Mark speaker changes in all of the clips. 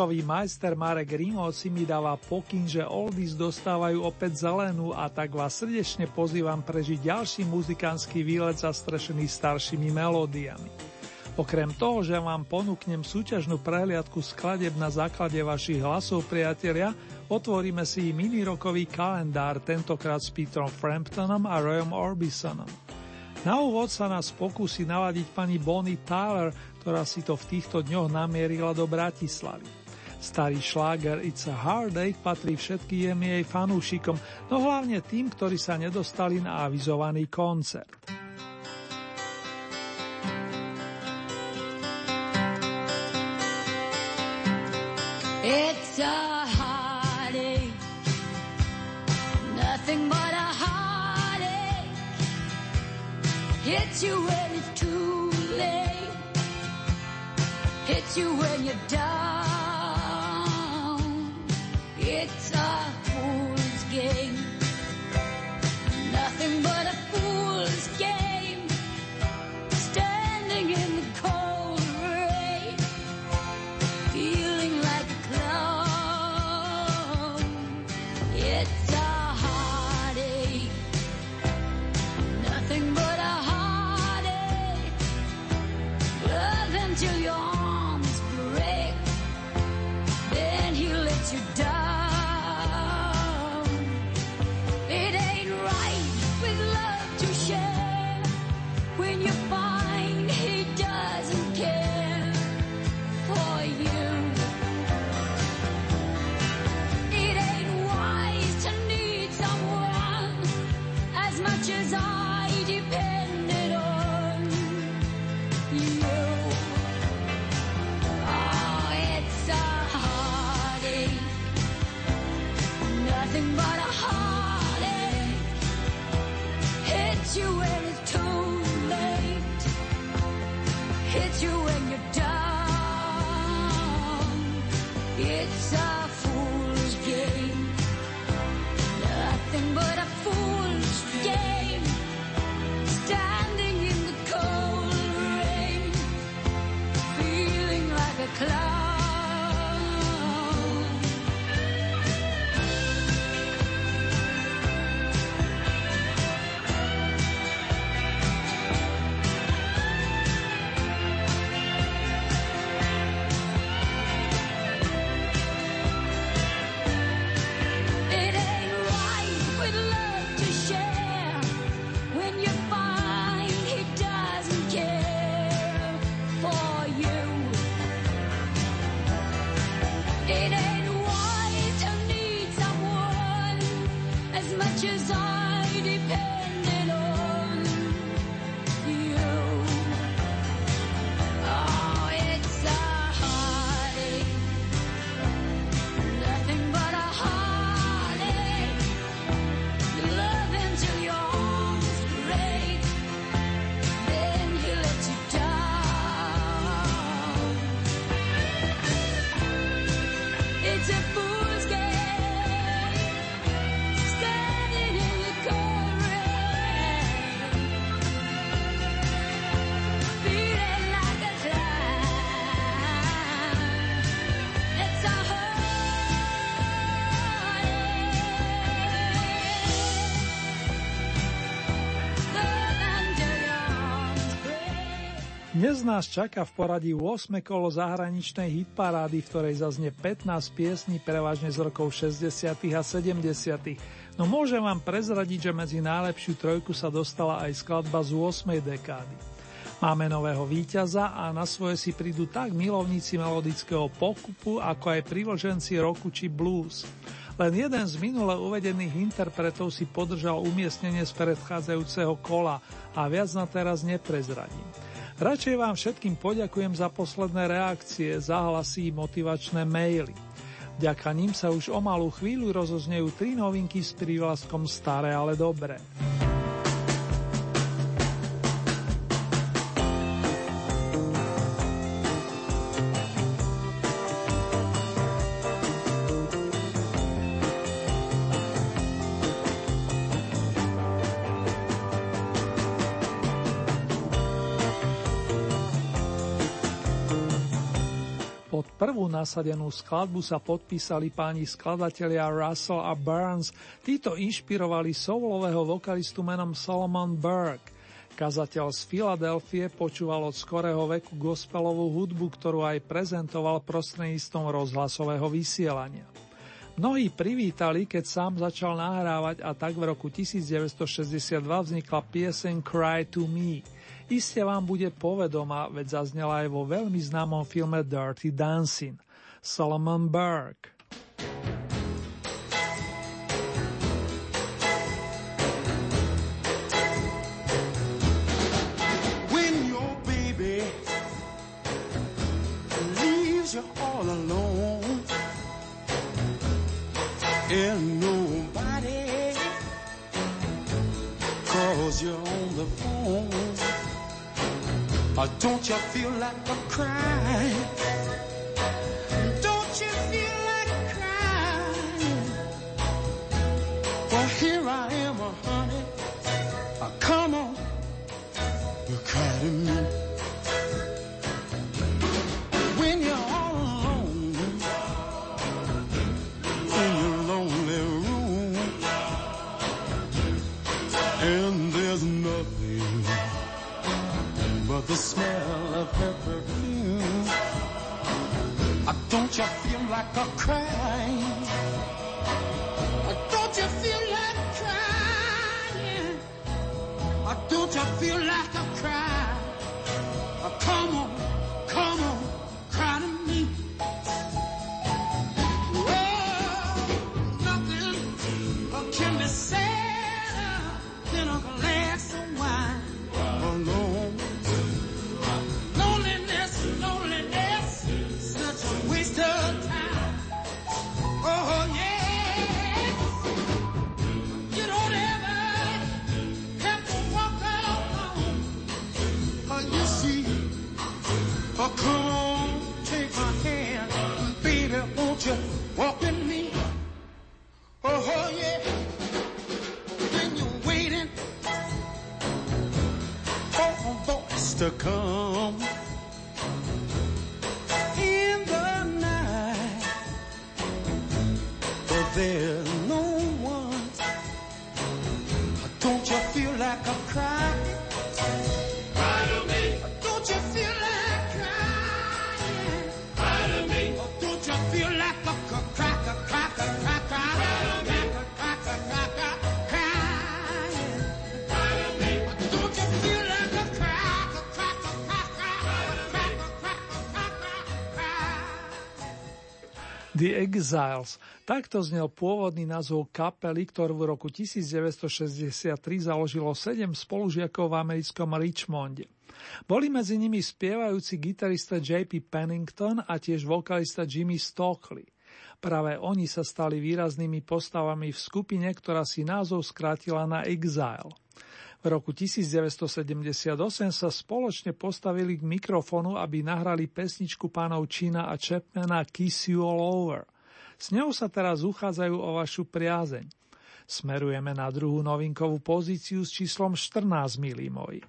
Speaker 1: Zvukový majster Marek Rimov si mi dáva pokyn, že oldies dostávajú opäť zelenú a tak vás srdečne pozývam prežiť ďalší muzikánsky výlet zastrešený staršími melódiami. Okrem toho, že vám ponúknem súťažnú prehliadku skladeb na základe vašich hlasov, priatelia, otvoríme si i minirokový kalendár, tentokrát s Petrom Framptonom a Royom Orbisonom. Na úvod sa nás pokúsi naladiť pani Bonnie Tyler, ktorá si to v týchto dňoch namierila do Bratislavy. Starý šláger It's a Heartache patrí všetkým jej fanúšikom, no hlavne tým, ktorí sa nedostali na avizovaný koncert. It's. Hits you when it's too late, hits you when you're done. Dnes nás čaká v poradí 8. kolo zahraničnej hitparády, v ktorej zaznie 15 piesní prevažne z rokov 60. a 70. No môžem vám prezradiť, že medzi najlepšiu trojku sa dostala aj skladba z 8. dekády. Máme nového víťaza a na svoje si prídu tak milovníci melodického pokupu, ako aj priloženci roku či blues. Len jeden z minule uvedených interpretov si podržal umiestnenie z predchádzajúceho kola a viac na teraz neprezradím.
Speaker 2: Radšej vám všetkým poďakujem za posledné reakcie, zahlasy, motivačné maily. Vďaka ním sa už o malú chvíľu rozoznejú tri novinky s prívlaskom Staré, ale dobré. Prvú nasadenú skladbu sa podpísali páni skladatelia Russell a Burns. Títo inšpirovali soulového vokalistu menom Solomon Burke. Kazateľ z Filadelfie počúval od skorého veku gospelovú hudbu, ktorú aj prezentoval prostredníctvom rozhlasového vysielania. Mnohí privítali, keď sám začal nahrávať a tak v roku 1962 vznikla pieseň Cry to Me – Iste vám bude povedomá, veď zaznela aj vo veľmi známom filme Dirty Dancing. Solomon Burke. Or don't you feel like a crying? I feel like The Exiles. Takto znel pôvodný názov kapely, ktorú v roku 1963 založilo sedem spolužiakov v americkom Richmonde. Boli medzi nimi spievajúci gitarista J.P. Pennington a tiež vokalista Jimmy Stockley. Práve oni sa stali výraznými postavami v skupine, ktorá si názov skrátila na Exile. V roku 1978 sa spoločne postavili k mikrofonu, aby nahrali pesničku pánov Čína a Chapmana Kiss You All Over. S ňou sa teraz uchádzajú o vašu priazeň. Smerujeme na druhú novinkovú pozíciu s číslom 14, milí moji.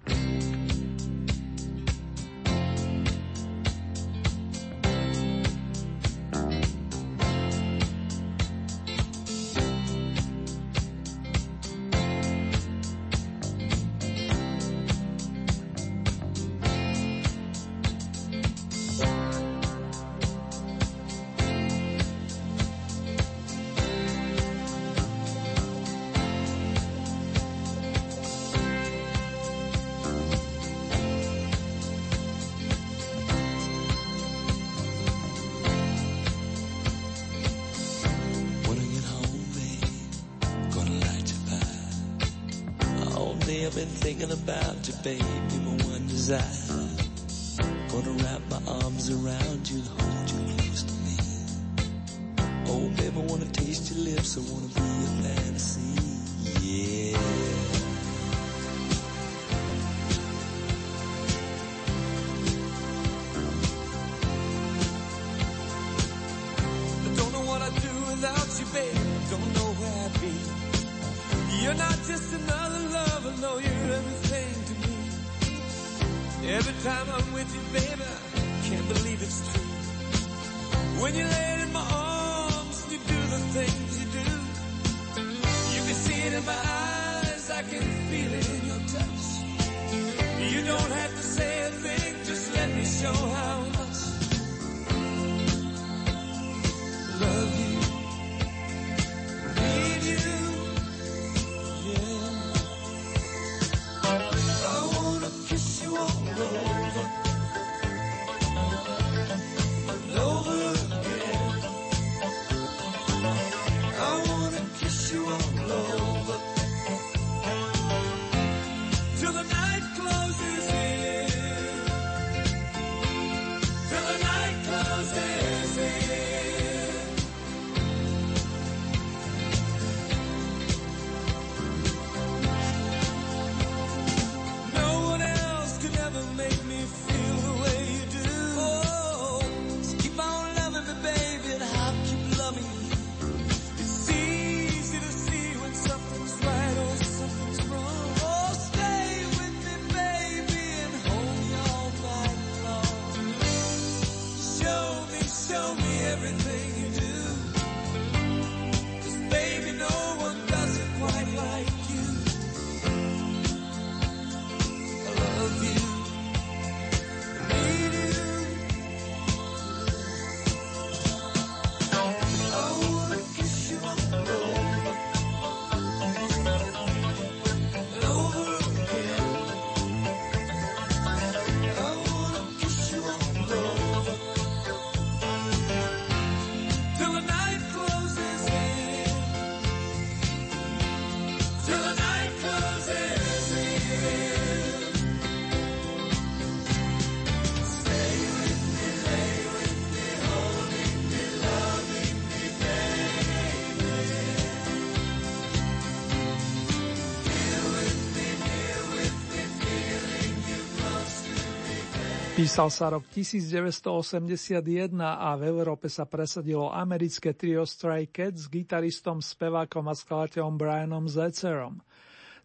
Speaker 3: Písal sa rok 1981 a v Európe sa presadilo americké trio Stray Cats s gitaristom, spevákom a skladateľom Brianom Zetzerom.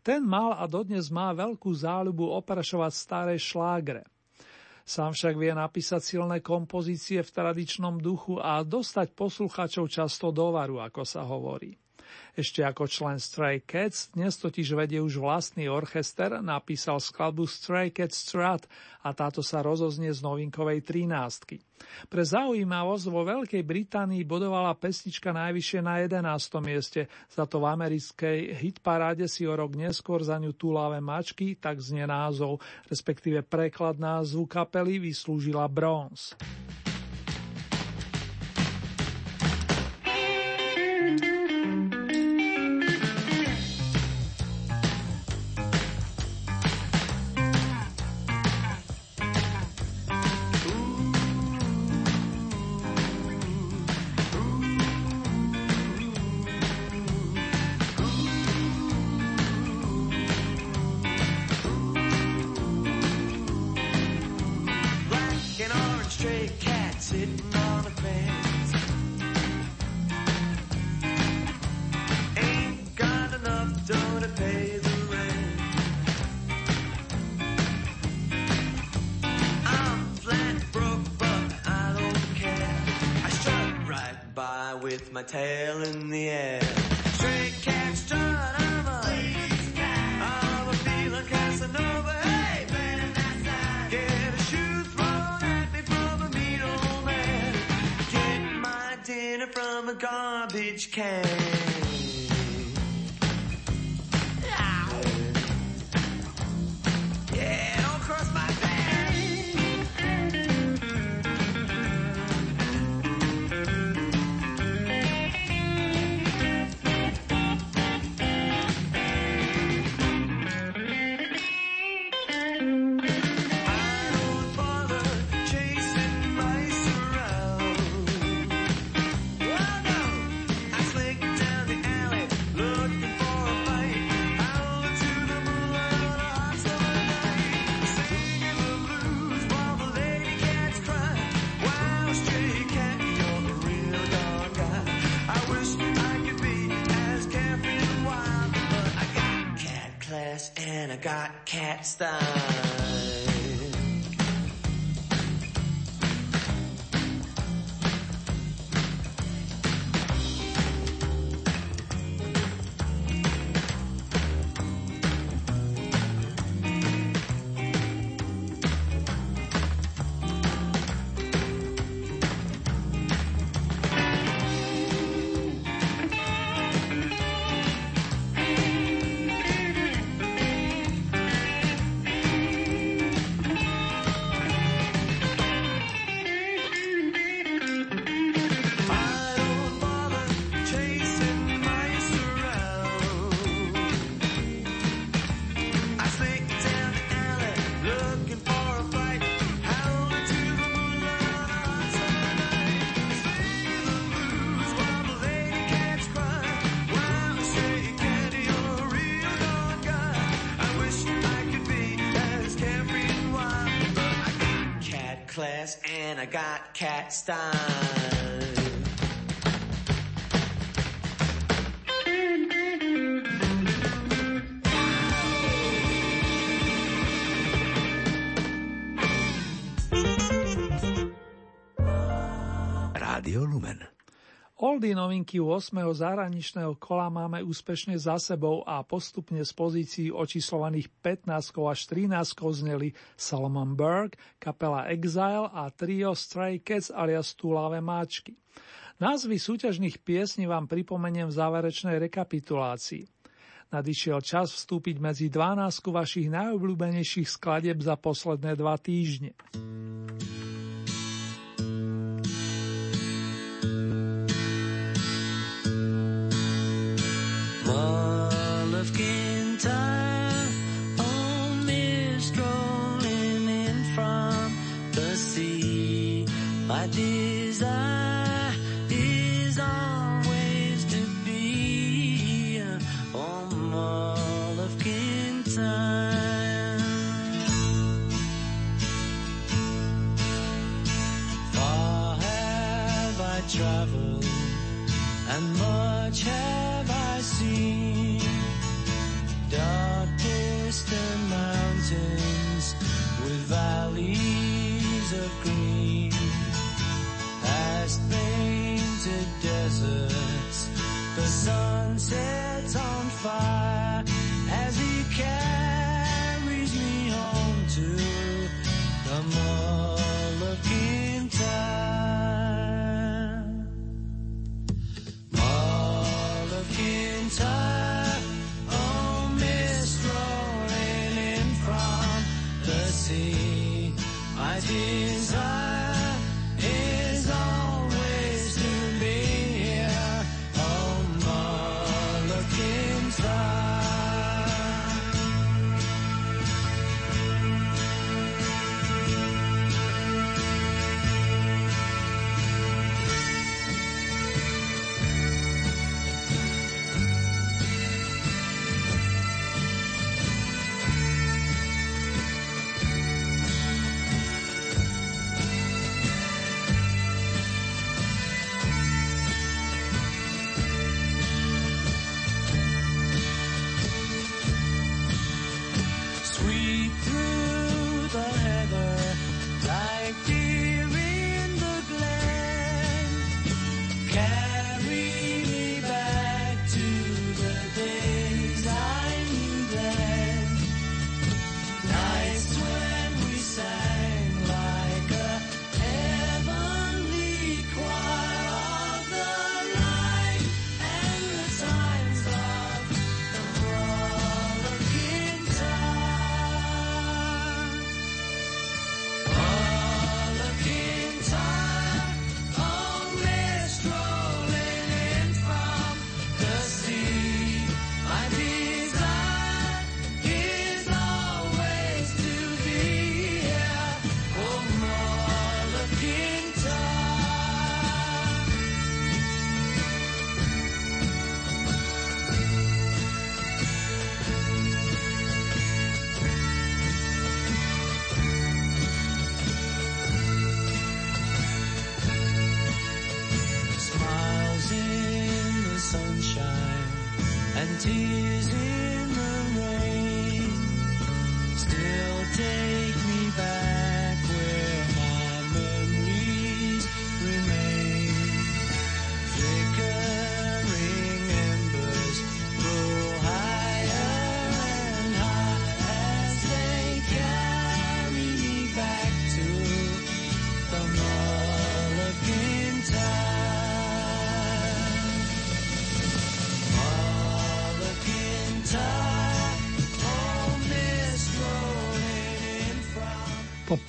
Speaker 3: Ten mal a dodnes má veľkú záľubu oprašovať staré šlágre. Sám však vie napísať silné kompozície v tradičnom duchu a dostať posluchačov často do varu, ako sa hovorí. Ešte ako člen Stray Cats dnes totiž vedie už vlastný orchester, napísal skladbu Stray Cats Strat a táto sa rozoznie z novinkovej 13. Pre zaujímavosť vo Veľkej Británii bodovala pesnička najvyššie na 11. mieste, za to v americkej hitparáde si o rok neskôr za ňu Túlavé mačky, tak znie názov, respektíve preklad názvu kapely vyslúžila bronz.
Speaker 4: Tail in the air. Stray cat strut, I'm a I'm a feeling Casanova. Hey, Get a shoe thrown at me from a man. Get my dinner from a garbage can. Time.
Speaker 5: got cat style.
Speaker 3: Goldy novinky 8. zahraničného kola máme úspešne za sebou a postupne z pozícií očíslovaných 15 až 13 zneli Salomon Burke, kapela Exile a trio Stray Cats alias Túlavé máčky. Názvy súťažných piesní vám pripomeniem v záverečnej rekapitulácii. Nadišiel čas vstúpiť medzi 12 vašich najobľúbenejších skladeb za posledné dva týždne.
Speaker 5: Mom.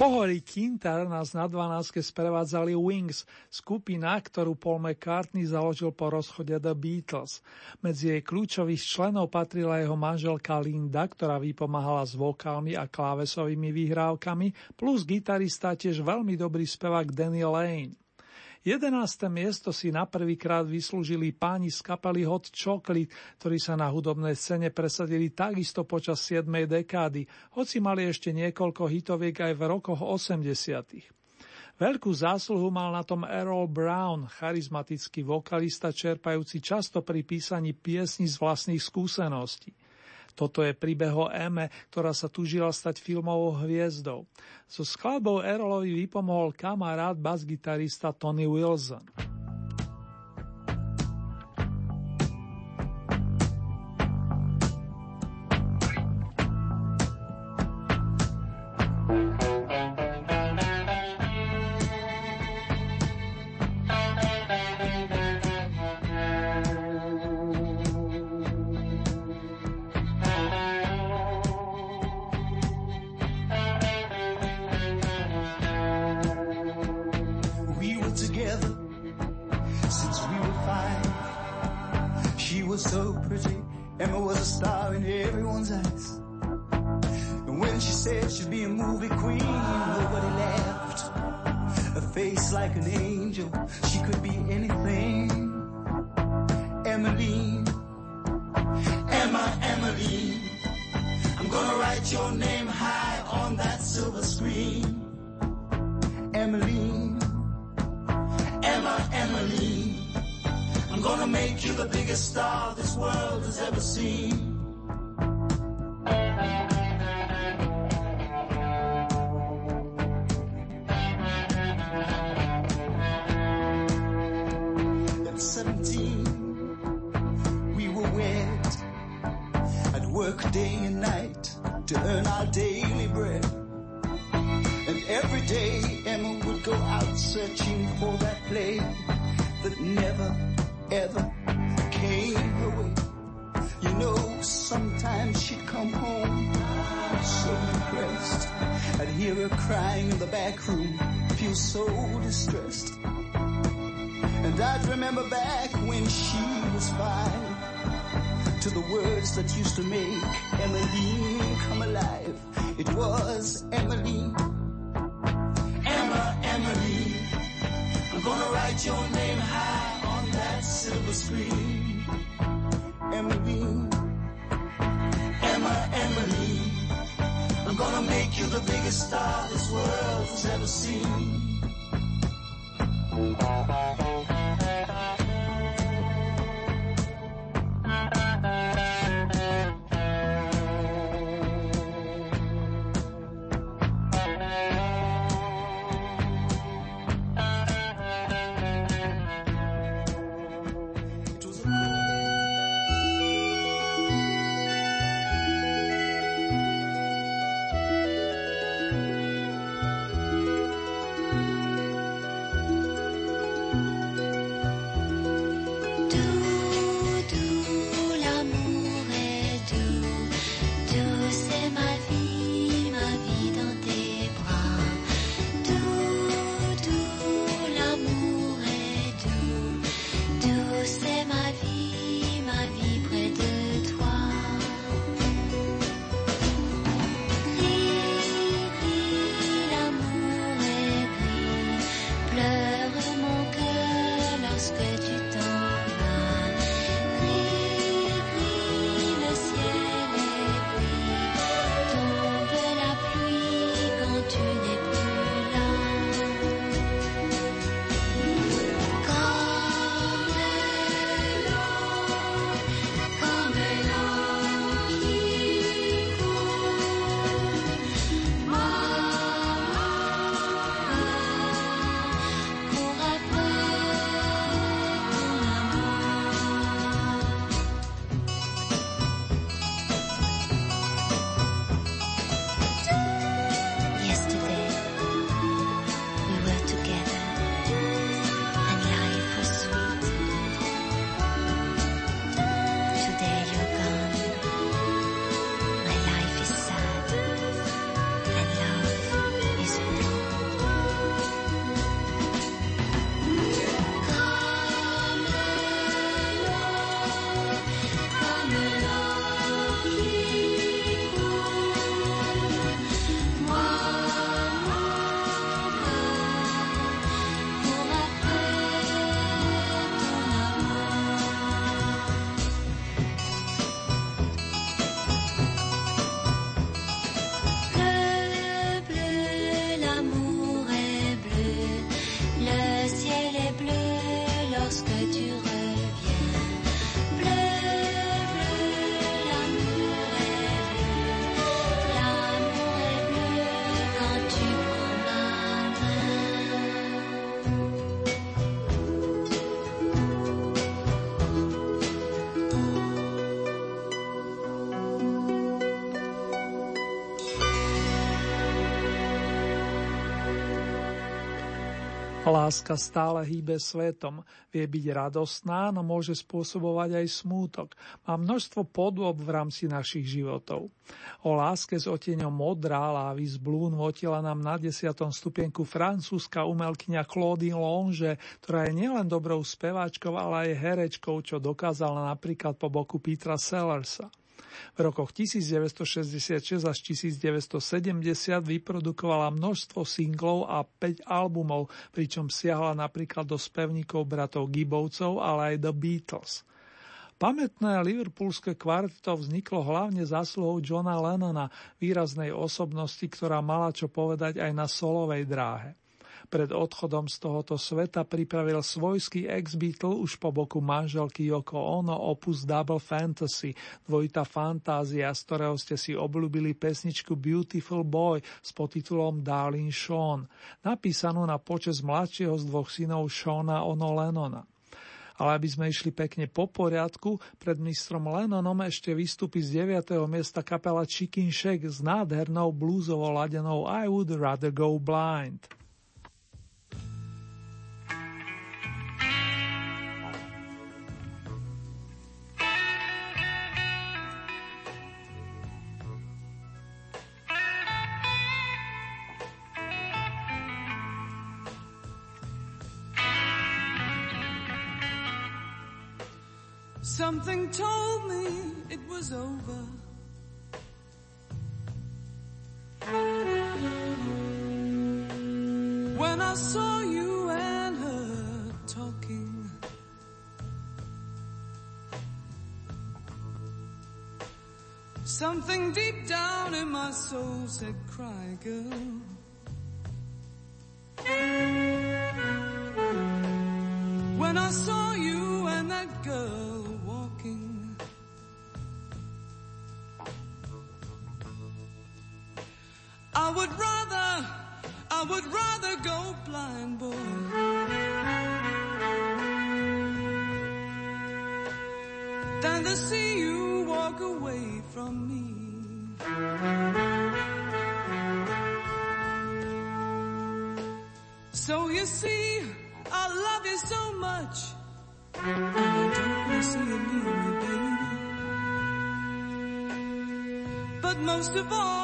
Speaker 3: Po pohorí Kinter nás na 12 sprevádzali Wings, skupina, ktorú Paul McCartney založil po rozchode The Beatles. Medzi jej kľúčových členov patrila jeho manželka Linda, ktorá vypomáhala s vokálmi a klávesovými vyhrávkami, plus gitarista tiež veľmi dobrý spevák Danny Lane. 11. miesto si na prvýkrát vyslúžili páni z kapely Hot Chocolate, ktorí sa na hudobnej scéne presadili takisto počas 7. dekády, hoci mali ešte niekoľko hitoviek aj v rokoch 80. Veľkú zásluhu mal na tom Errol Brown, charizmatický vokalista čerpajúci často pri písaní piesni z vlastných skúseností. Toto je príbeh o Eme, ktorá sa tužila stať filmovou hviezdou. So skladbou Erolovi vypomohol kamarát basgitarista Tony Wilson.
Speaker 6: So pretty, Emma was a star in everyone's eyes. And when she said she'd be a movie queen, nobody laughed. A face like an angel, she could be anything. Emmeline, Emma, Emmeline. I'm gonna write your name the biggest star this world has ever seen.
Speaker 3: Láska stále hýbe svetom, vie byť radostná, no môže spôsobovať aj smútok. Má množstvo podôb v rámci našich životov. O láske s oteňom modrá Lávis Blue notila nám na 10. stupienku francúzska umelkyňa Claudine Longe, ktorá je nielen dobrou speváčkou, ale aj herečkou, čo dokázala napríklad po boku Petra Sellersa. V rokoch 1966 až 1970 vyprodukovala množstvo singlov a 5 albumov, pričom siahla napríklad do spevníkov bratov Gibbovcov, ale aj The Beatles. Pamätné liverpoolské kvarteto vzniklo hlavne zásluhou Johna Lennona, výraznej osobnosti, ktorá mala čo povedať aj na solovej dráhe. Pred odchodom z tohoto sveta pripravil svojský ex-Beatle už po boku manželky Yoko Ono opus Double Fantasy, dvojita fantázia, z ktorého ste si obľúbili pesničku Beautiful Boy s podtitulom Darling Sean, napísanú na počas mladšieho z dvoch synov Seana Ono Lennona. Ale aby sme išli pekne po poriadku, pred mistrom Lennonom ešte vystúpi z 9. miesta kapela Chicken Shack s nádhernou blúzovo ladenou I Would Rather Go Blind.
Speaker 7: Was over. When I saw you and her talking. Something deep down in my soul said, cry girl. Blind, boy. Than to see you walk away from me. So you see, I love you so much. I don't you baby. But most of all,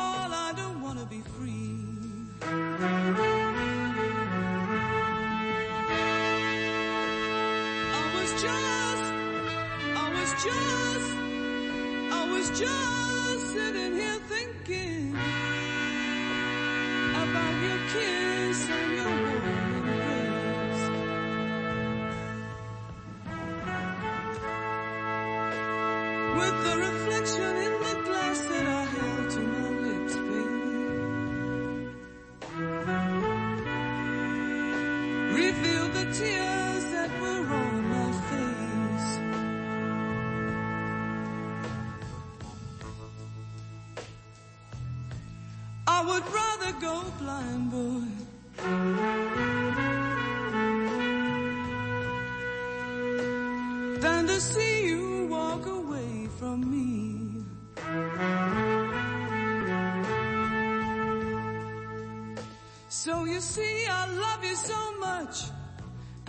Speaker 7: So you see, I love you so much,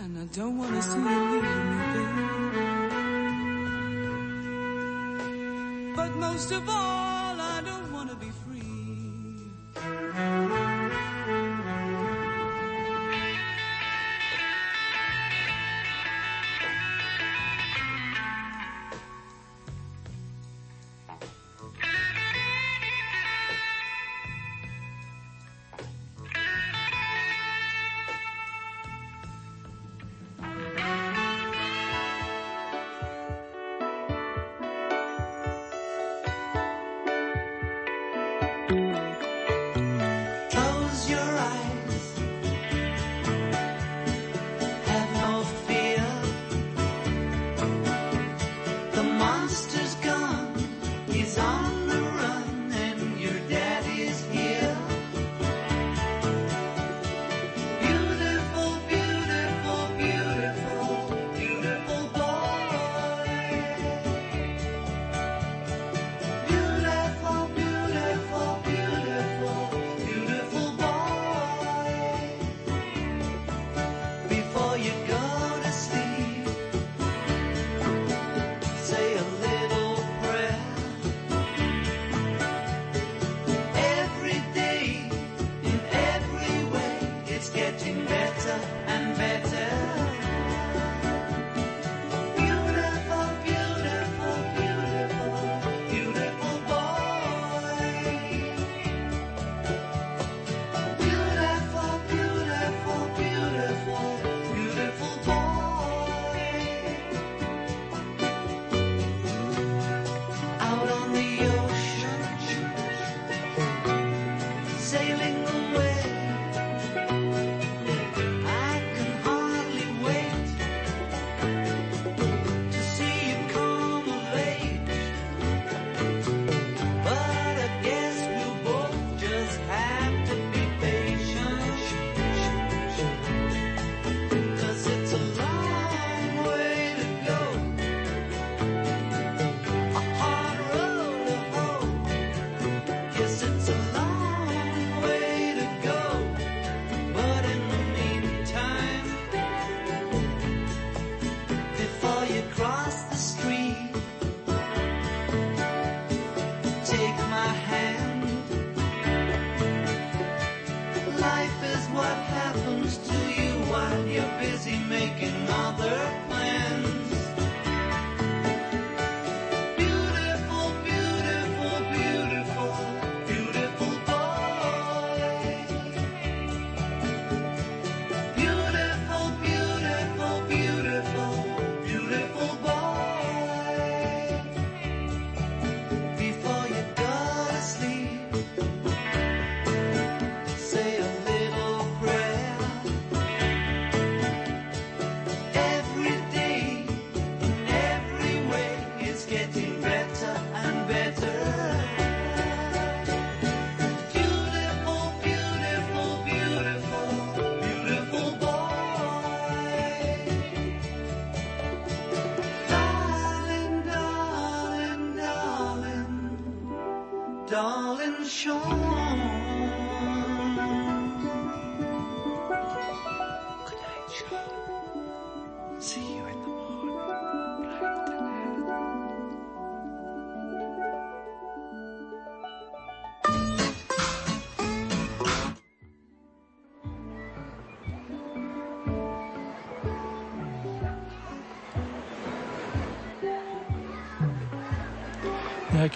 Speaker 7: and I don't want to see you leave me, baby. But most of all,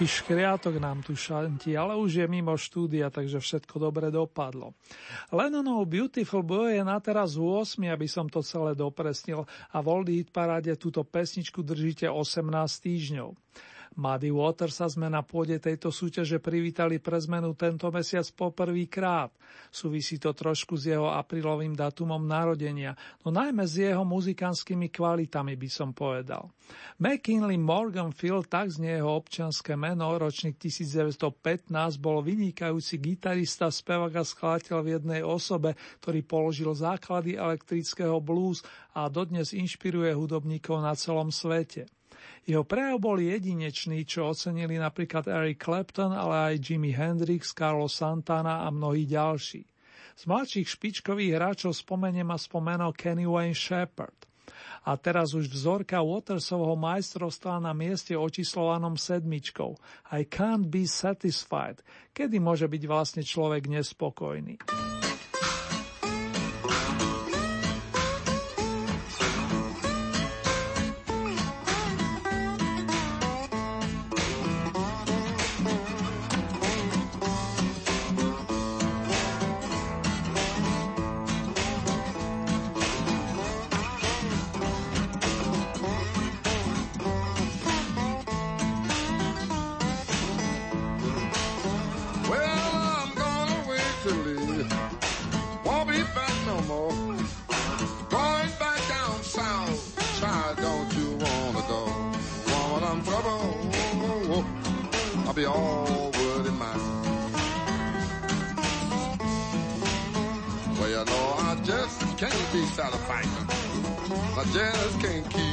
Speaker 3: Nejaký škriatok nám tu šantí, ale už je mimo štúdia, takže všetko dobre dopadlo. Lennonov Beautiful Boy je na teraz 8, aby som to celé dopresnil a v Oldie Hit paráde túto pesničku držíte 18 týždňov. Muddy Water sa sme na pôde tejto súťaže privítali pre zmenu tento mesiac poprvý krát. Súvisí to trošku s jeho aprílovým datumom narodenia, no najmä s jeho muzikánskymi kvalitami by som povedal. McKinley Morganfield, tak znie jeho občianské meno, ročník 1915, bol vynikajúci gitarista, spevák a skladateľ v jednej osobe, ktorý položil základy elektrického blues a dodnes inšpiruje hudobníkov na celom svete. Jeho prejav bol jedinečný, čo ocenili napríklad Eric Clapton, ale aj Jimi Hendrix, Carlos Santana a mnohí ďalší. Z mladších špičkových hráčov spomeniem a spomenul Kenny Wayne Shepherd. A teraz už vzorka Watersovho majstrovstva na mieste očíslovanom sedmičkou. I can't be satisfied. Kedy môže byť vlastne človek nespokojný?
Speaker 8: I just can't keep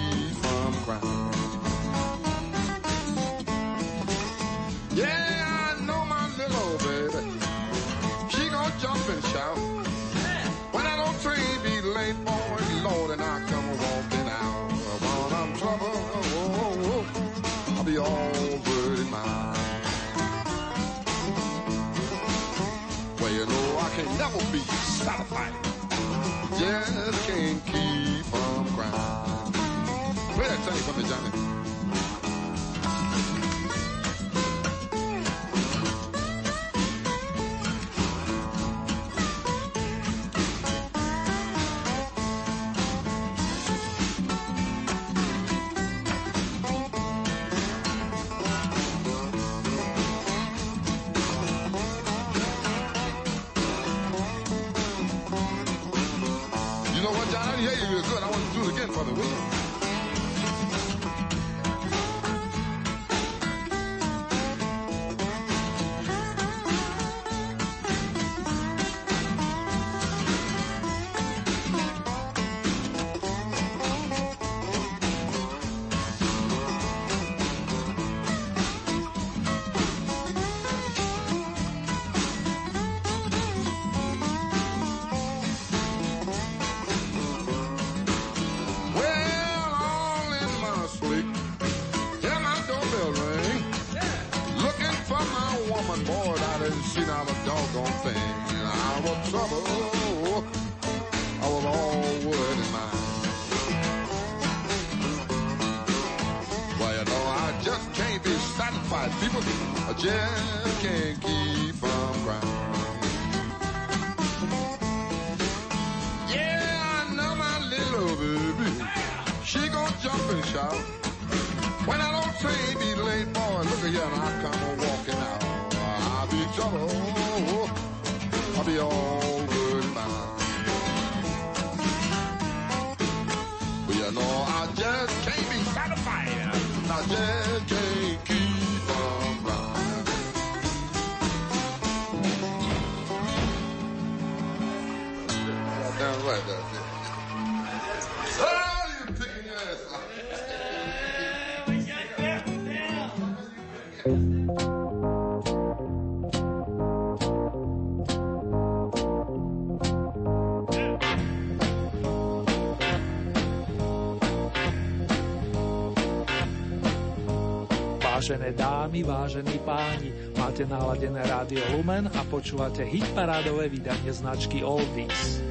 Speaker 3: Vážené dámy, vážení páni, máte naladené rádio Lumen a počúvate hitparádové vydanie značky Oldies.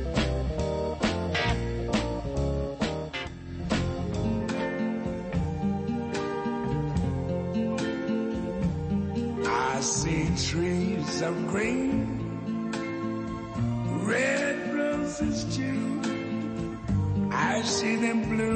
Speaker 9: I see trees of green, red roses too. I see them bloom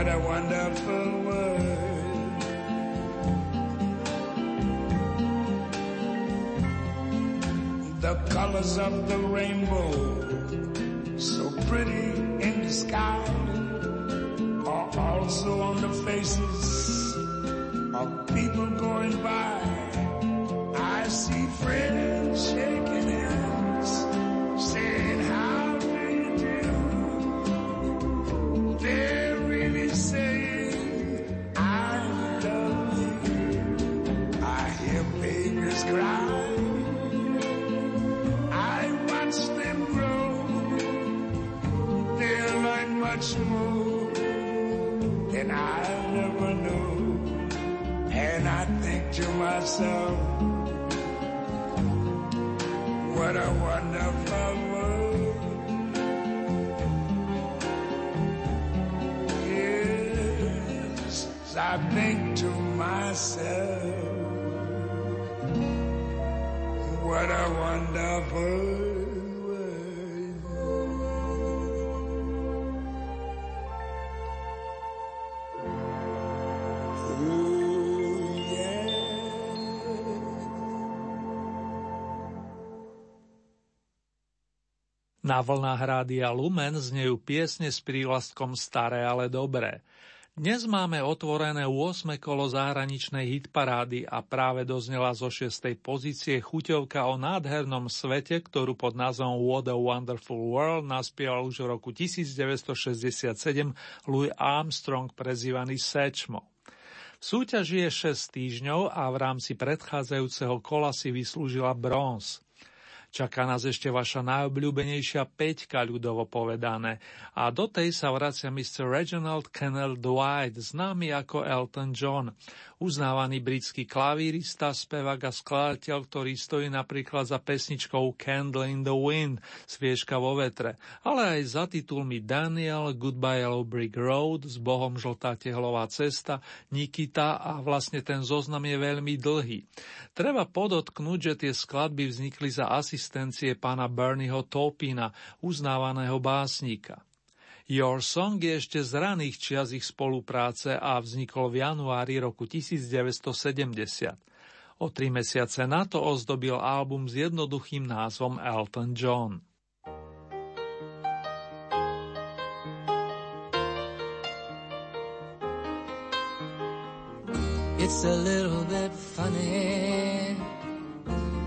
Speaker 9: what a wonderful world. The colors of the rainbow,
Speaker 3: Na vlnách Rádia Lumen znejú piesne s prívlastkom Staré, ale dobré. Dnes máme otvorené 8. kolo zahraničnej hitparády a práve doznela zo 6. pozície chuťovka o nádhernom svete, ktorú pod názvom What a Wonderful World naspieval už v roku 1967 Louis Armstrong prezývaný Sečmo. V súťaži je 6 týždňov a v rámci predchádzajúceho kola si vyslúžila bronz. Čaká nás ešte vaša najobľúbenejšia peťka, ľudovo povedané. A do tej sa vracia Mr. Reginald Kennel Dwight, známy ako Elton John. Uznávaný britský klavírista, spevák a skladateľ, ktorý stojí napríklad za pesničkou Candle in the Wind, Sviežka vo vetre, ale aj za titulmi Daniel, Goodbye Yellow Brick Road, S Bohom žltá tehlová cesta, Nikita a vlastne ten zoznam je veľmi dlhý. Treba podotknúť, že tie skladby vznikli za asistencie pána Bernieho Topina, uznávaného básnika. Your Song je ešte z raných čias ich spolupráce a vznikol v januári roku 1970. O tri mesiace na to ozdobil album s jednoduchým názvom Elton John.
Speaker 5: It's a little bit funny,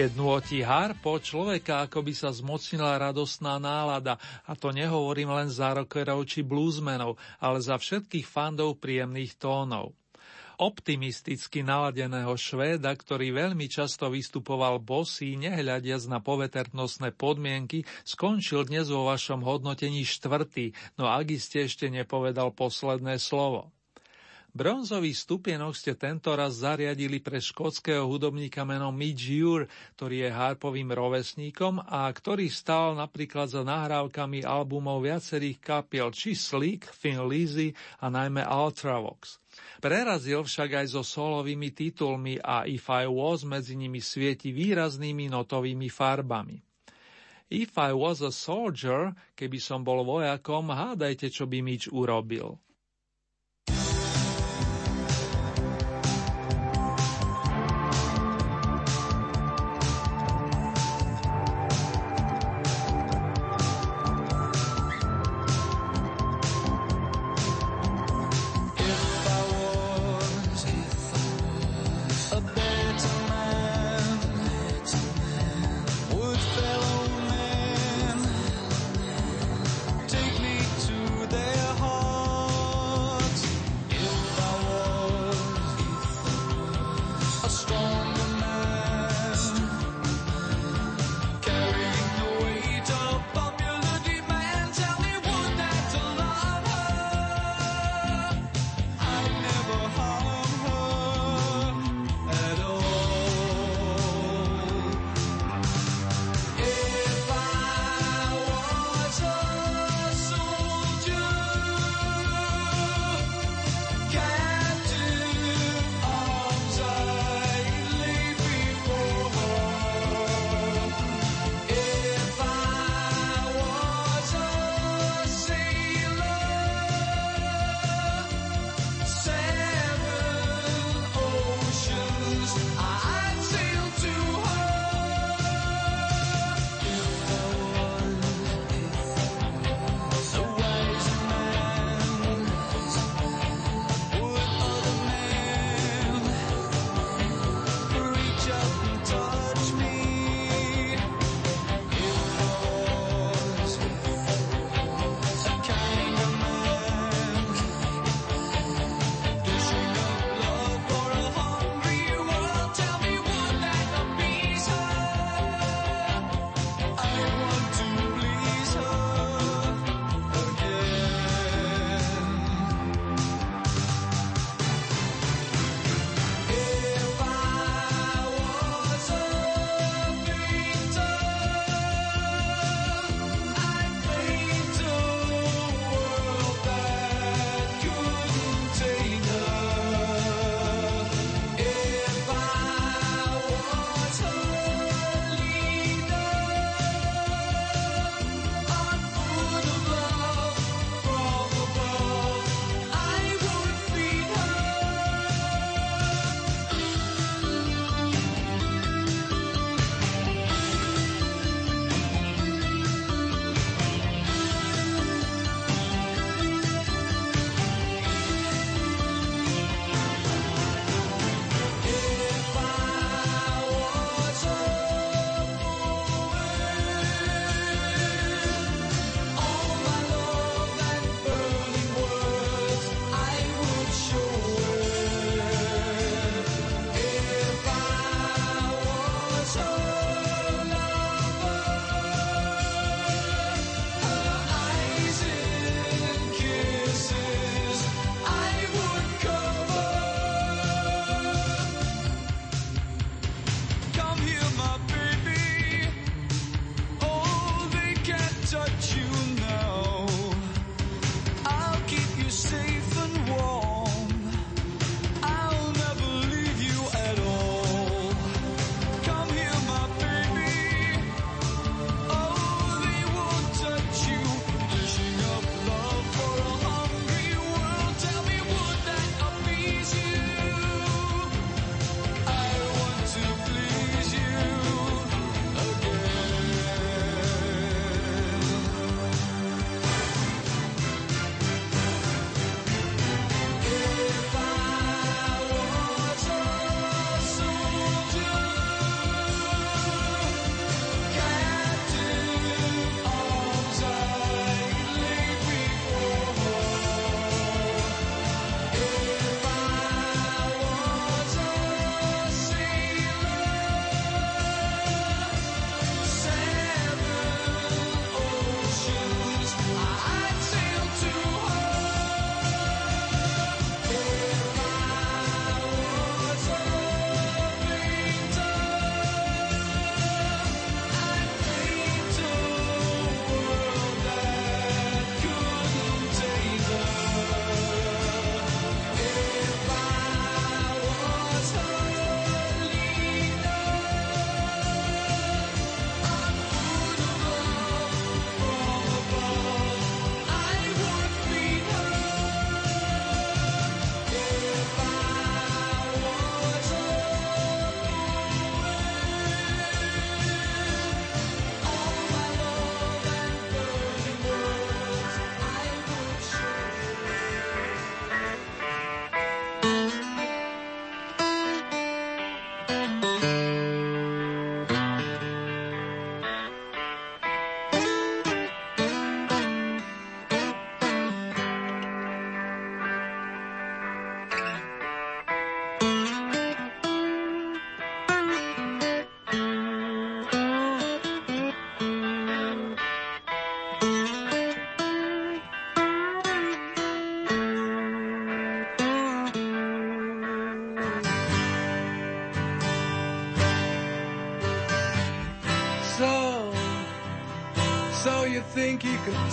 Speaker 3: Keď nôti harpo, človeka ako by sa zmocnila radostná nálada, a to nehovorím len za rockerov či bluesmenov, ale za všetkých fandov príjemných tónov. Optimisticky naladeného Švéda, ktorý veľmi často vystupoval bosý, nehľadiac na poveternostné podmienky, skončil dnes vo vašom hodnotení štvrtý, no ak ste ešte nepovedal posledné slovo. Bronzový stupienok ste tento raz zariadili pre škótskeho hudobníka menom Mitch Ure, ktorý je harpovým rovesníkom a ktorý stál napríklad za nahrávkami albumov viacerých kapiel, či Slick, Finn Lizzy a najmä Ultravox. Prerazil však aj so solovými titulmi a If I Was medzi nimi svieti výraznými notovými farbami. If I was a soldier, keby som bol vojakom, hádajte, čo by Mitch urobil.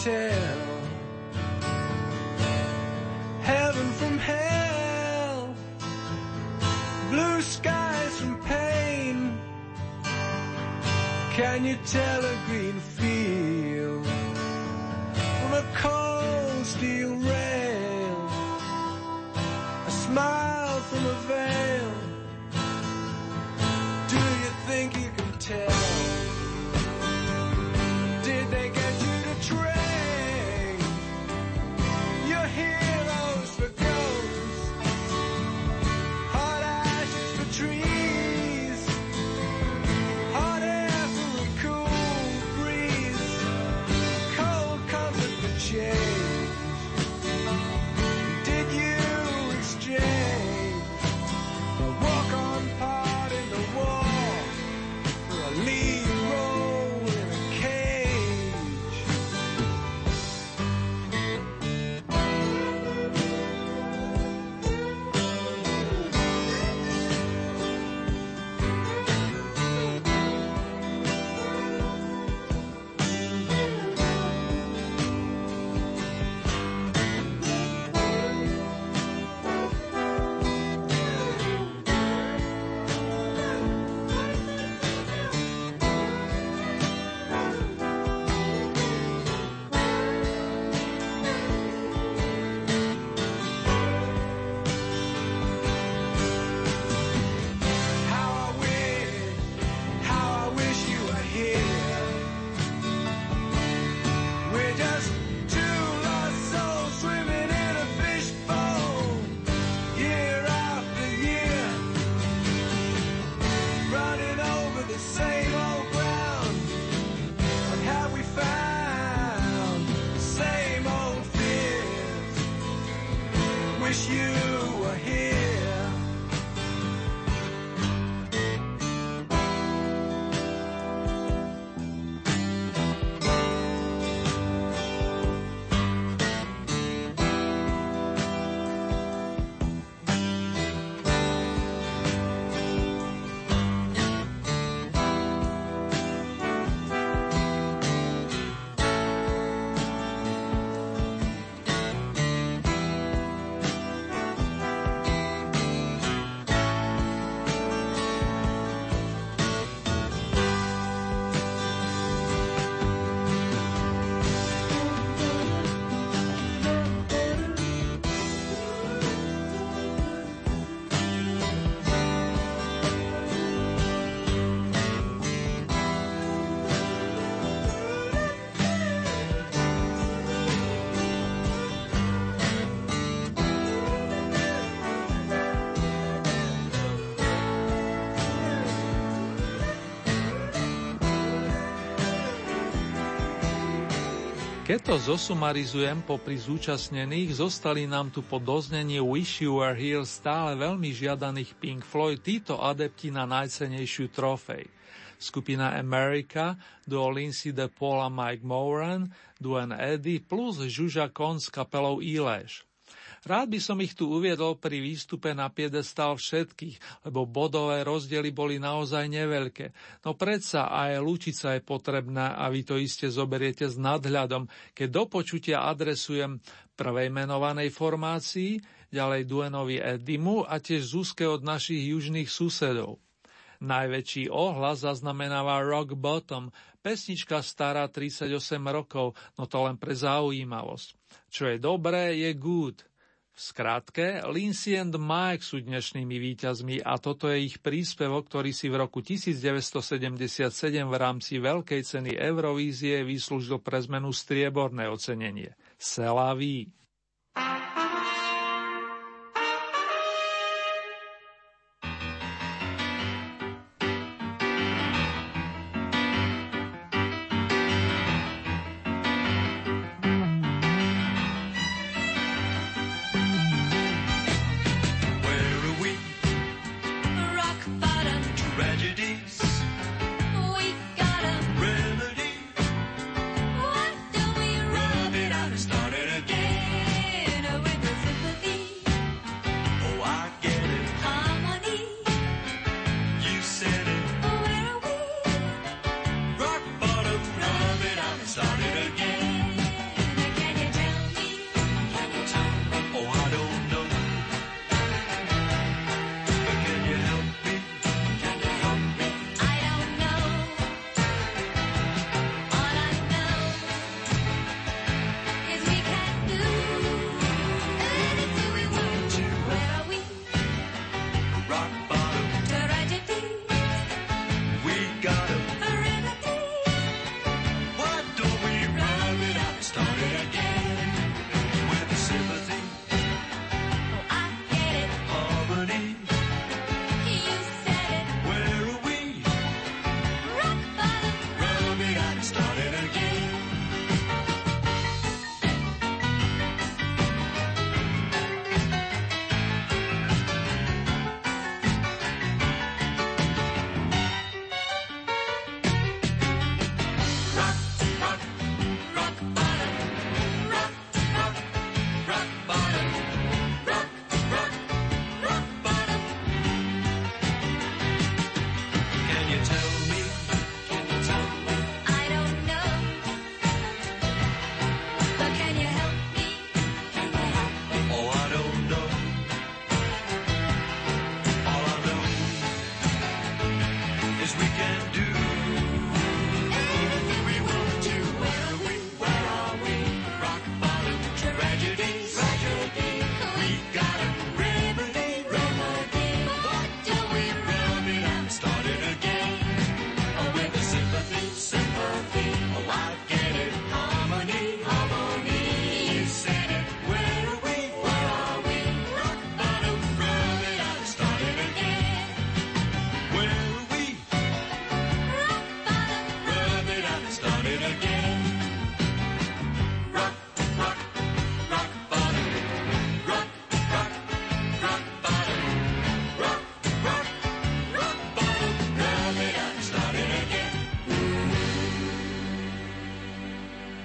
Speaker 10: Tell heaven from hell, blue skies from pain? Can you tell
Speaker 3: Keď to zosumarizujem popri zúčastnených, zostali nám tu po doznení Wish You Were Here stále veľmi žiadaných Pink Floyd títo adepti na najcenejšiu trofej. Skupina America, duo Lindsay DePaul a Mike Moran, Duane Eddy plus Žuža Kon s kapelou Ilash. Rád by som ich tu uviedol pri výstupe na piedestal všetkých, lebo bodové rozdiely boli naozaj neveľké. No predsa aj lučica je potrebná a vy to iste zoberiete s nadhľadom, keď do počutia adresujem prvej menovanej formácii, ďalej Duenovi Edimu a tiež Zuzke od našich južných susedov. Najväčší ohlas zaznamenáva Rock Bottom, pesnička stará 38 rokov, no to len pre zaujímavosť. Čo je dobré, je good. V skratke, Lindsay and Mike sú dnešnými víťazmi a toto je ich príspevok, ktorý si v roku 1977 v rámci Veľkej ceny Eurovízie vyslúžil pre zmenu strieborné ocenenie. Selaví.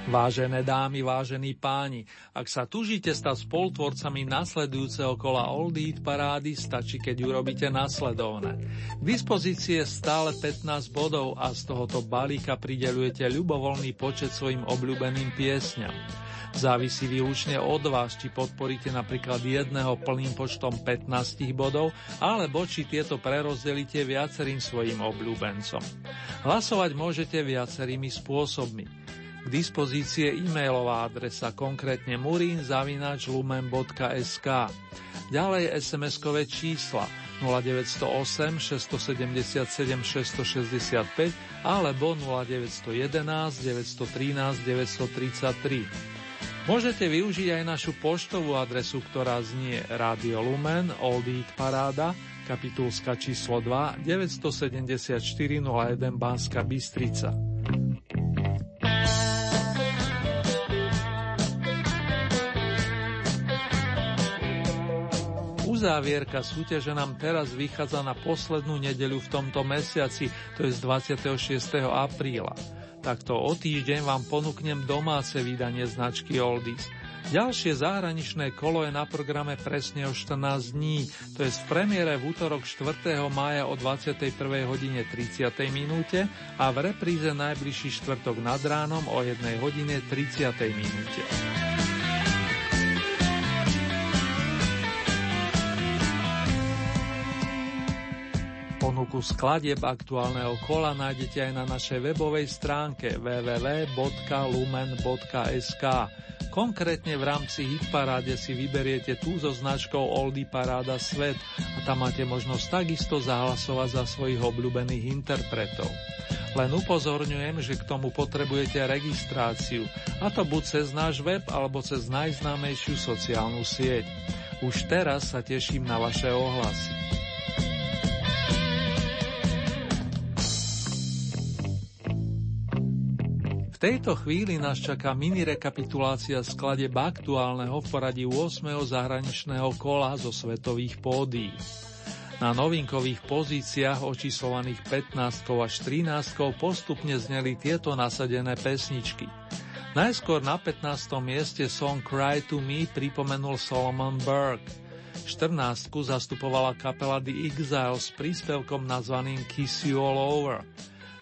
Speaker 3: Vážené dámy, vážení páni, ak sa tužíte stať spolutvorcami nasledujúceho kola Old Eat parády, stačí, keď urobíte nasledovné. K dispozícii je stále 15 bodov a z tohoto balíka pridelujete ľubovoľný počet svojim obľúbeným piesňam. Závisí výlučne od vás, či podporíte napríklad jedného plným počtom 15 bodov, alebo či tieto prerozdelíte viacerým svojim obľúbencom. Hlasovať môžete viacerými spôsobmi. K dispozícii je e-mailová adresa, konkrétne murinzavinačlumen.sk. Ďalej SMS-kové čísla 0908 677 665 alebo 0911 913 933. Môžete využiť aj našu poštovú adresu, ktorá znie Radio Lumen, Old Eat Paráda, kapitulska číslo 2, 974 01 Banska Bystrica. Uzávierka súťaže nám teraz vychádza na poslednú nedeľu v tomto mesiaci, to je z 26. apríla. Takto o týždeň vám ponúknem domáce vydanie značky Oldies. Ďalšie zahraničné kolo je na programe presne o 14 dní, to je v premiére v útorok 4. mája o 21. hodine 30. minúte a v repríze najbližší štvrtok nad ránom o 1 hodine 30. minúte. Ponuku skladieb aktuálneho kola nájdete aj na našej webovej stránke www.lumen.sk. Konkrétne v rámci Hitparáde si vyberiete tú so značkou Oldy Paráda Svet a tam máte možnosť takisto zahlasovať za svojich obľúbených interpretov. Len upozorňujem, že k tomu potrebujete registráciu, a to buď cez náš web alebo cez najznámejšiu sociálnu sieť. Už teraz sa teším na vaše ohlasy. Tejto chvíli nás čaká mini rekapitulácia skladeb aktuálneho v poradí 8. zahraničného kola zo svetových pódií. Na novinkových pozíciách očíslovaných 15 až 13 postupne zneli tieto nasadené pesničky. Najskôr na 15. mieste song Cry to Me pripomenul Solomon Burke. 14 zastupovala kapela The Exiles s príspevkom nazvaným Kiss You All Over.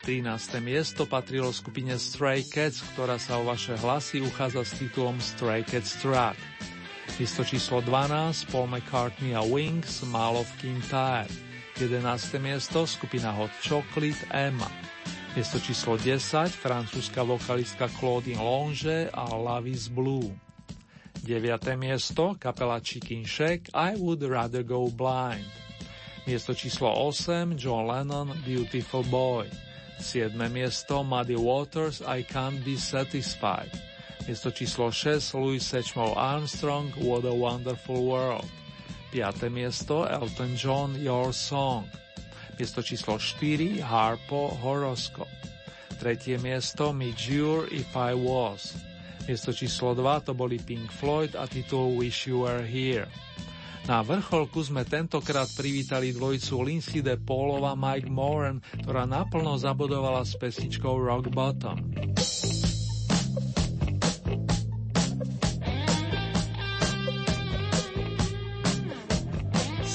Speaker 3: 13. miesto patrilo skupine Stray Cats, ktorá sa o vaše hlasy uchádza s titulom Stray Cats Track. Miesto číslo 12 Paul McCartney a Wings Mall of Kintyre. 11. miesto skupina Hot Chocolate Emma. Miesto číslo 10 francúzska vokalistka Claudine Longe a Love is Blue. 9. miesto kapela Chicken Shack I Would Rather Go Blind. Miesto číslo 8 John Lennon Beautiful Boy. 7. miesto Muddy Waters I Can't Be Satisfied. Miesto číslo 6 Louis Sechmo Armstrong What a Wonderful World. 5. miesto Elton John Your Song. Miesto číslo 4 Harpo Horoscope. Tretie miesto Midjure If I Was. Miesto číslo 2 to boli Pink Floyd a titul Wish You Were Here. Na vrcholku sme tentokrát privítali dvojicu Lindsay de Paulova Mike Moran, ktorá naplno zabodovala s pesničkou Rock Bottom.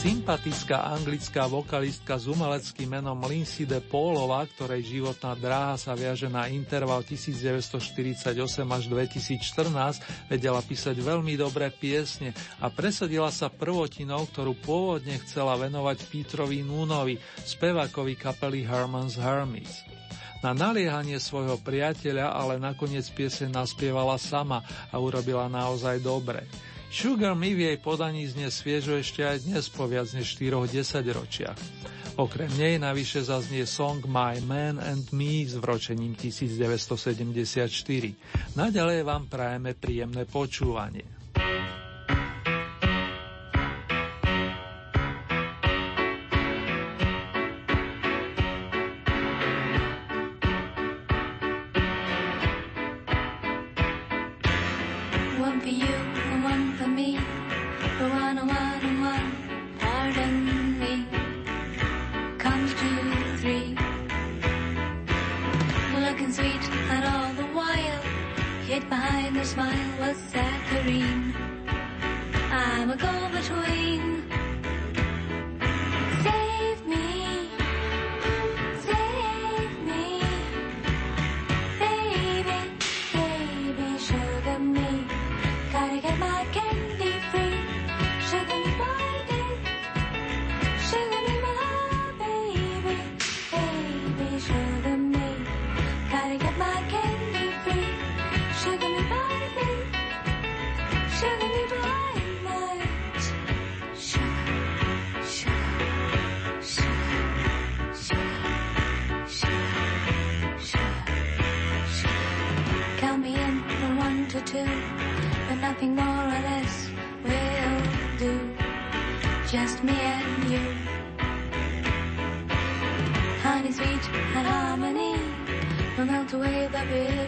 Speaker 3: Sympatická anglická vokalistka s umeleckým menom Lindsay de Paulova, ktorej životná dráha sa viaže na interval 1948 až 2014, vedela písať veľmi dobré piesne a presadila sa prvotinou, ktorú pôvodne chcela venovať Petrovi Núnovi, spevákovi kapely Herman's Hermes. Na naliehanie svojho priateľa ale nakoniec piese naspievala sama a urobila naozaj dobre. Sugar Me v jej podaní znie sviežo ešte aj dnes po viac než 4 ročiach. Okrem nej navyše zaznie song My Man and Me s vročením 1974. Naďalej vám prajeme príjemné počúvanie.
Speaker 11: Away the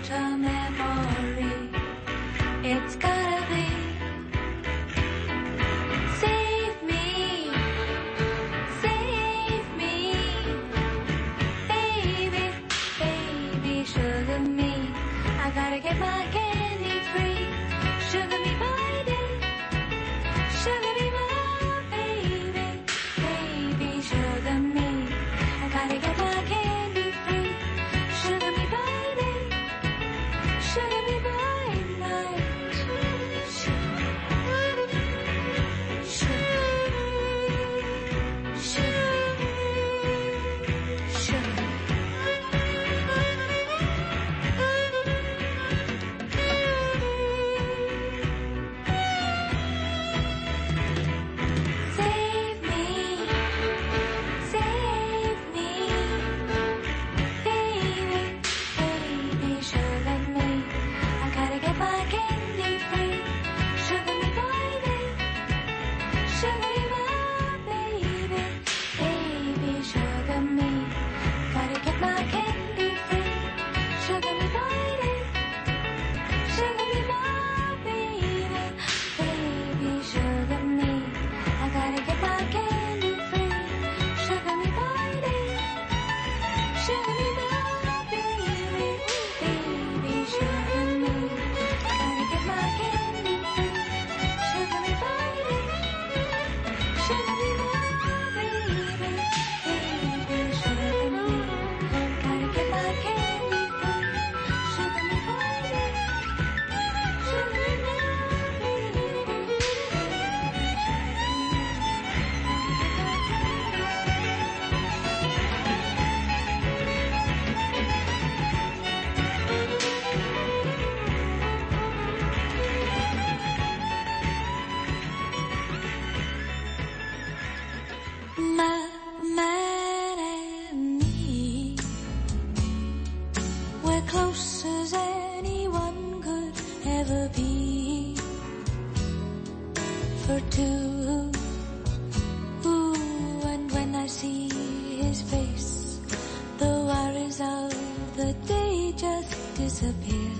Speaker 11: the day just disappear.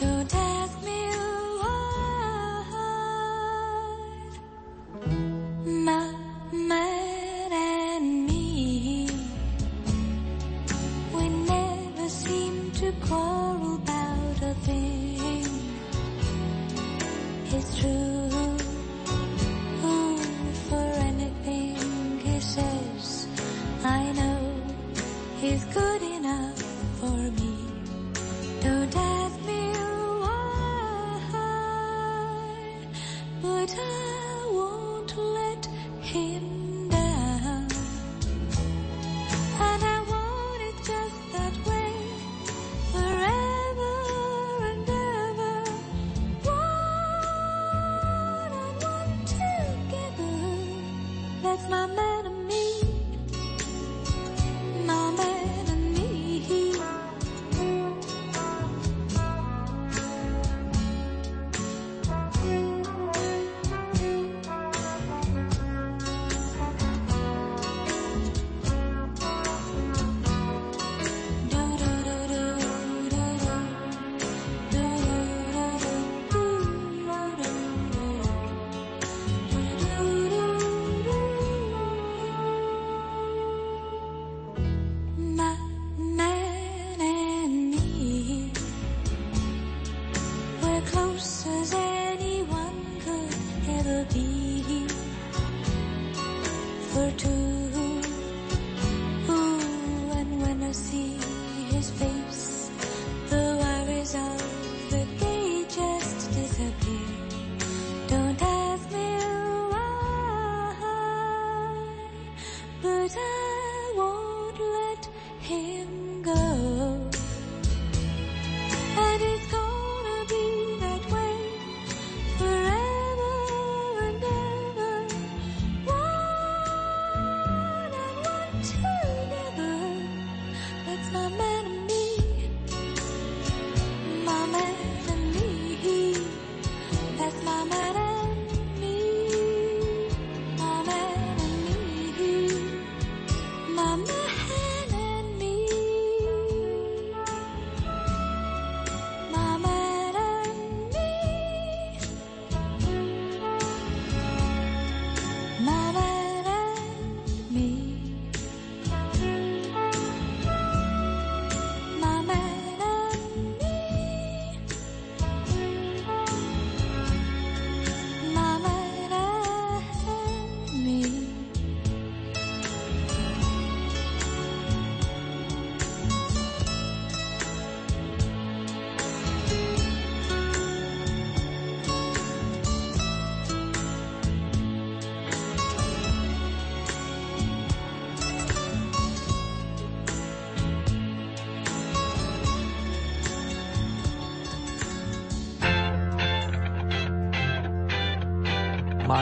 Speaker 11: Don't ask me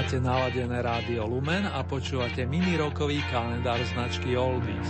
Speaker 3: Máte naladené rádio Lumen a počúvate mini rokový kalendár značky Oldies.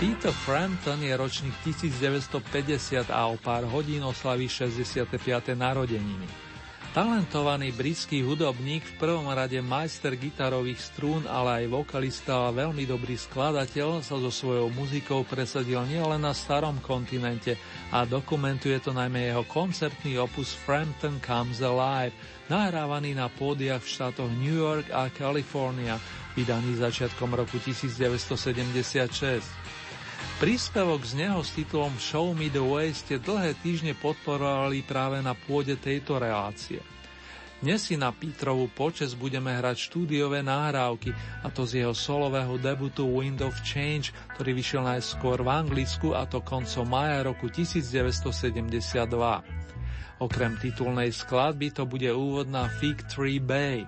Speaker 3: Peter Frampton je ročník 1950 a o pár hodín oslaví 65. narodeniny. Talentovaný britský hudobník, v prvom rade majster gitarových strún, ale aj vokalista a veľmi dobrý skladateľ sa so svojou muzikou presadil nielen na starom kontinente a dokumentuje to najmä jeho koncertný opus Frampton Comes Alive, nahrávaný na pódiach v štátoch New York a California, vydaný začiatkom roku 1976. Príspevok z neho s titulom Show Me the Way ste dlhé týždne podporovali práve na pôde tejto relácie. Dnes si na Pítrovú počes budeme hrať štúdiové nahrávky, a to z jeho solového debutu Wind of Change, ktorý vyšiel najskôr v Anglicku a to koncom maja roku 1972. Okrem titulnej skladby to bude úvodná Fig Tree Bay.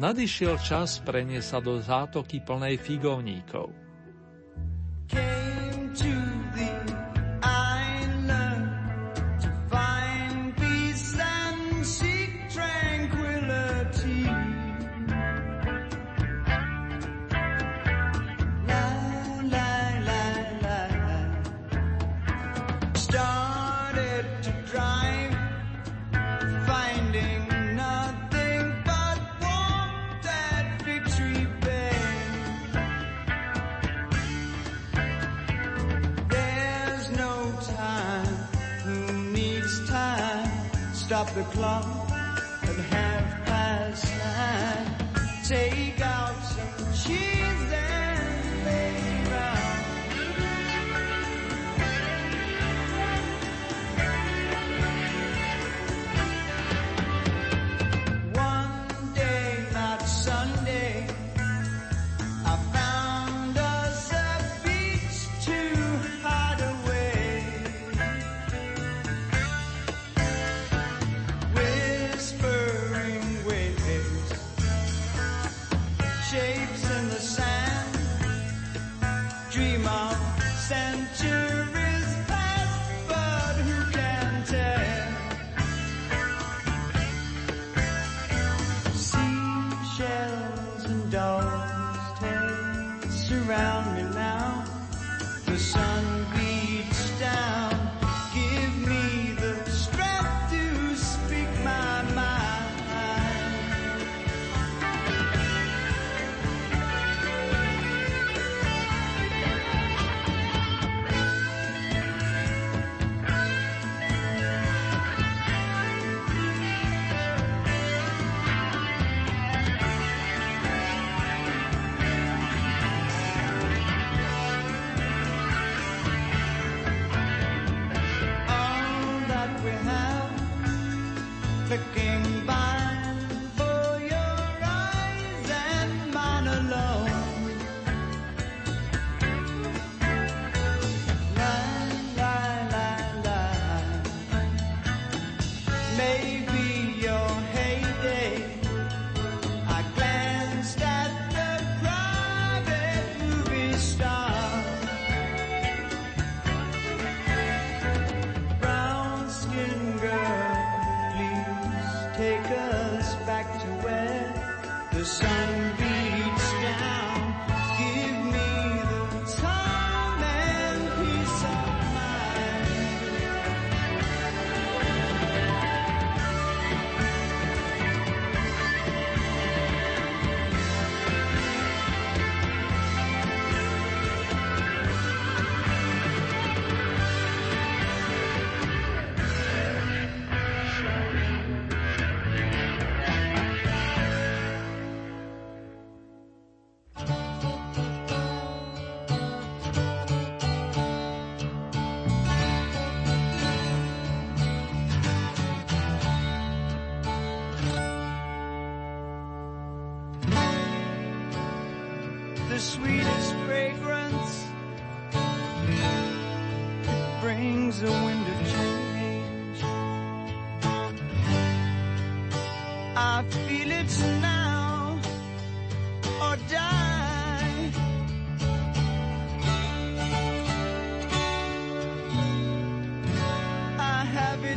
Speaker 3: Nadišiel čas preniesť sa do zátoky plnej figovníkov.
Speaker 12: came o'clock and half past nine. Take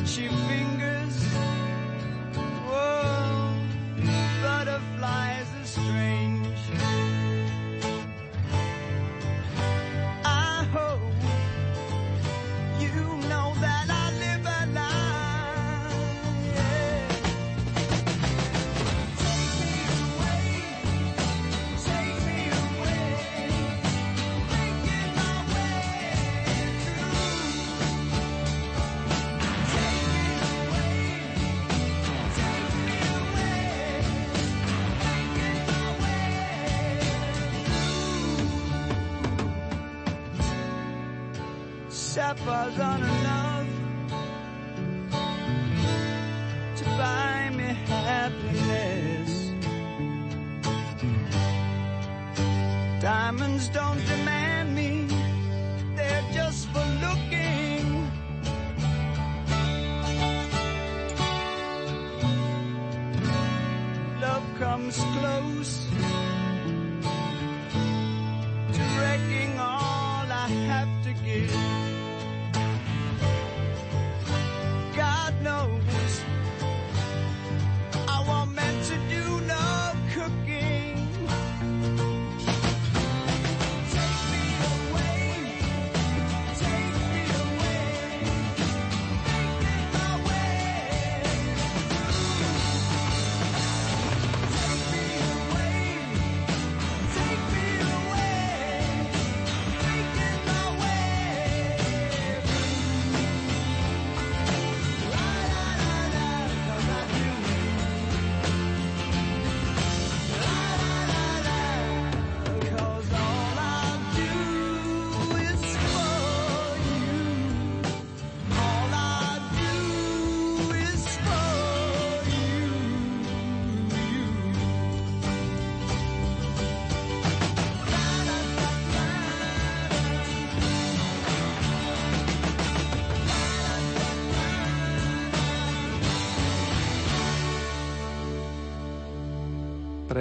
Speaker 12: te vingar. that
Speaker 5: buzz underneath.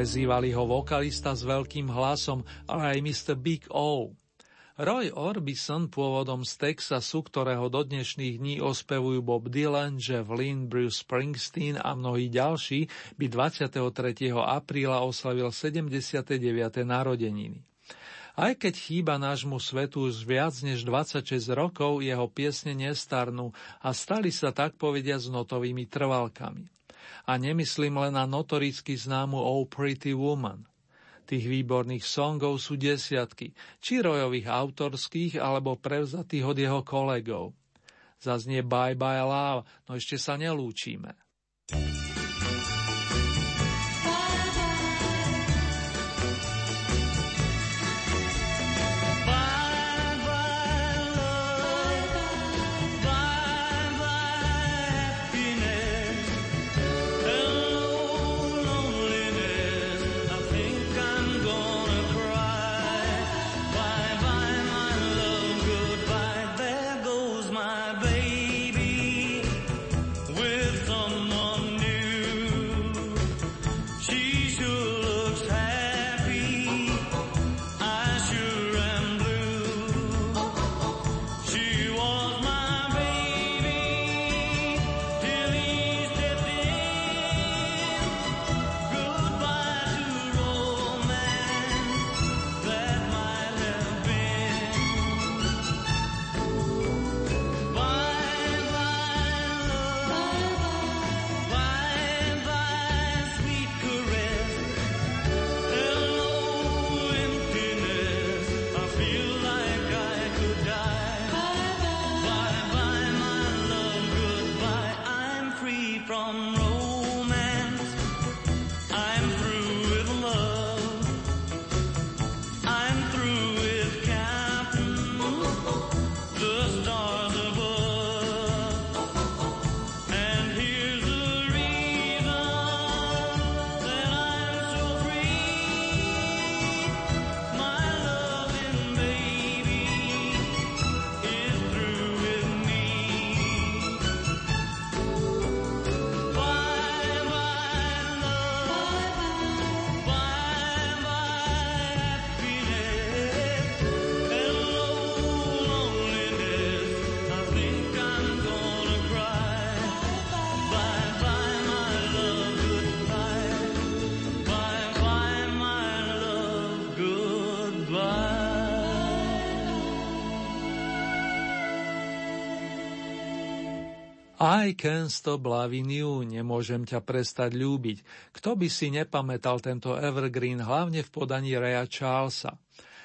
Speaker 3: Prezývali ho vokalista s veľkým hlasom, ale aj Mr. Big O. Roy Orbison, pôvodom z Texasu, ktorého do dnešných dní ospevujú Bob Dylan, Jeff Lynne, Bruce Springsteen a mnohí ďalší, by 23. apríla oslavil 79. narodeniny. Aj keď chýba nášmu svetu už viac než 26 rokov, jeho piesne nestarnú a stali sa tak povediať s notovými trvalkami. A nemyslím len na notoricky známu Oh Pretty Woman. Tých výborných songov sú desiatky, či rojových autorských, alebo prevzatých od jeho kolegov. Zaznie Bye Bye Love, no ešte sa nelúčime.
Speaker 5: thank you
Speaker 3: I can't stop loving you, nemôžem ťa prestať ľúbiť. Kto by si nepamätal tento evergreen, hlavne v podaní Raya Charlesa.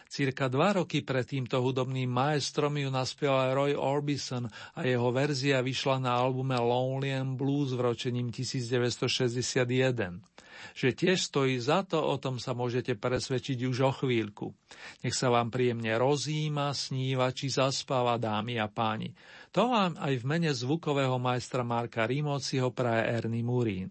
Speaker 3: Cirka dva roky pred týmto hudobným maestrom ju naspieval Roy Orbison a jeho verzia vyšla na albume Lonely and Blues v ročením 1961. Že tiež stojí za to, o tom sa môžete presvedčiť už o chvíľku. Nech sa vám príjemne rozíma, sníva či zaspáva, dámy a páni. To vám aj v mene zvukového majstra Marka Rimociho praje Ernie Murín.